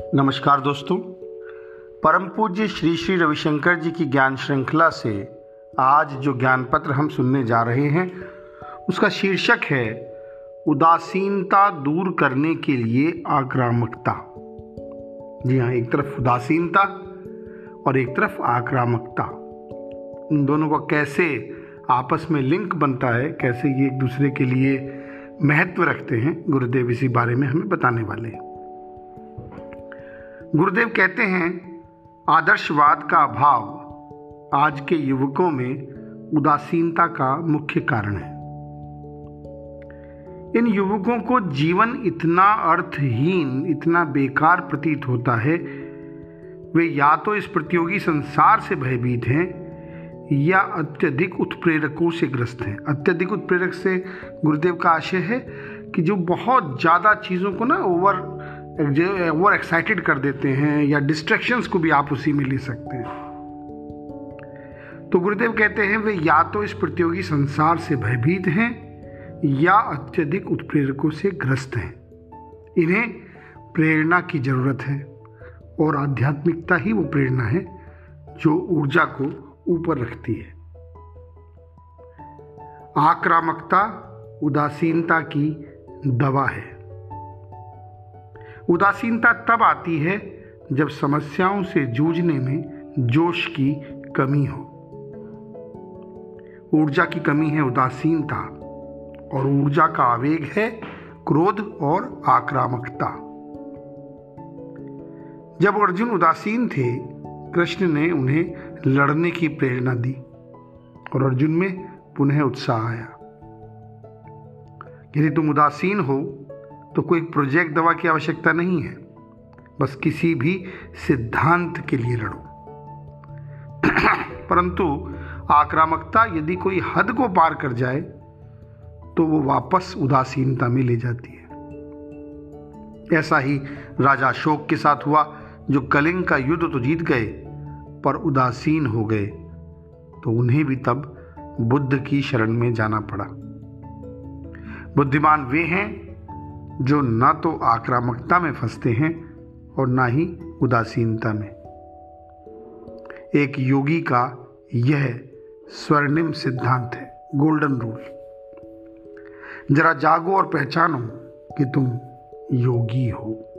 नमस्कार दोस्तों, परम पूज्य श्री श्री रविशंकर जी की ज्ञान श्रृंखला से आज जो ज्ञान पत्र हम सुनने जा रहे हैं, उसका शीर्षक है, उदासीनता दूर करने के लिए आक्रामकता। जी हाँ एक तरफ़ उदासीनता और एक तरफ़ आक्रामकता। इन दोनों का कैसे आपस में लिंक बनता है, कैसे ये एक दूसरे के लिए महत्व रखते हैं, गुरुदेव इसी बारे में हमें बताने वाले हैं। गुरुदेव कहते हैं, आदर्शवाद का अभाव आज के युवकों में उदासीनता का मुख्य कारण है। इन युवकों को जीवन इतना अर्थहीन, इतना बेकार प्रतीत होता है, वे या तो इस प्रतियोगी संसार से भयभीत हैं, या अत्यधिक उत्प्रेरकों से ग्रस्त हैं। अत्यधिक उत्प्रेरक से गुरुदेव का आशय है कि जो बहुत ज़्यादा चीज़ों को ना ओवर ओवर एक्साइटेड कर देते हैं या डिस्ट्रैक्शंस को भी आप उसी में ले सकते हैं। तो गुरुदेव कहते हैं, वे या तो इस प्रतियोगी संसार से भयभीत हैं या अत्यधिक उत्प्रेरकों से ग्रस्त हैं। इन्हें प्रेरणा की ज़रूरत है और आध्यात्मिकता ही वो प्रेरणा है जो ऊर्जा को ऊपर रखती है। आक्रामकता, उदासीनता की दवा है। उदासीनता तब आती है जब समस्याओं से जूझने में जोश की कमी हो। ऊर्जा की कमी है उदासीनता और ऊर्जा का आवेग है क्रोध और आक्रामकता। जब अर्जुन उदासीन थे, कृष्ण ने उन्हें लड़ने की प्रेरणा दी और अर्जुन में पुनः उत्साह आया। यदि तुम उदासीन हो तो कोई प्रोजेक्ट दवा की आवश्यकता नहीं है। बस किसी भी सिद्धांत के लिए लड़ो। परंतु आक्रामकता यदि कोई हद को पार कर जाए तो वो वापस उदासीनता में ले जाती है। ऐसा ही राजा अशोक के साथ हुआ, जो कलिंग का युद्ध तो जीत गए, पर उदासीन हो गए तो उन्हें भी तब बुद्ध की शरण में जाना पड़ा। बुद्धिमान वे हैं जो ना तो आक्रामकता में फंसते हैं और ना ही उदासीनता में। एक योगी का यह स्वर्णिम सिद्धांत है गोल्डन रूल जरा जागो और पहचानो कि तुम योगी हो।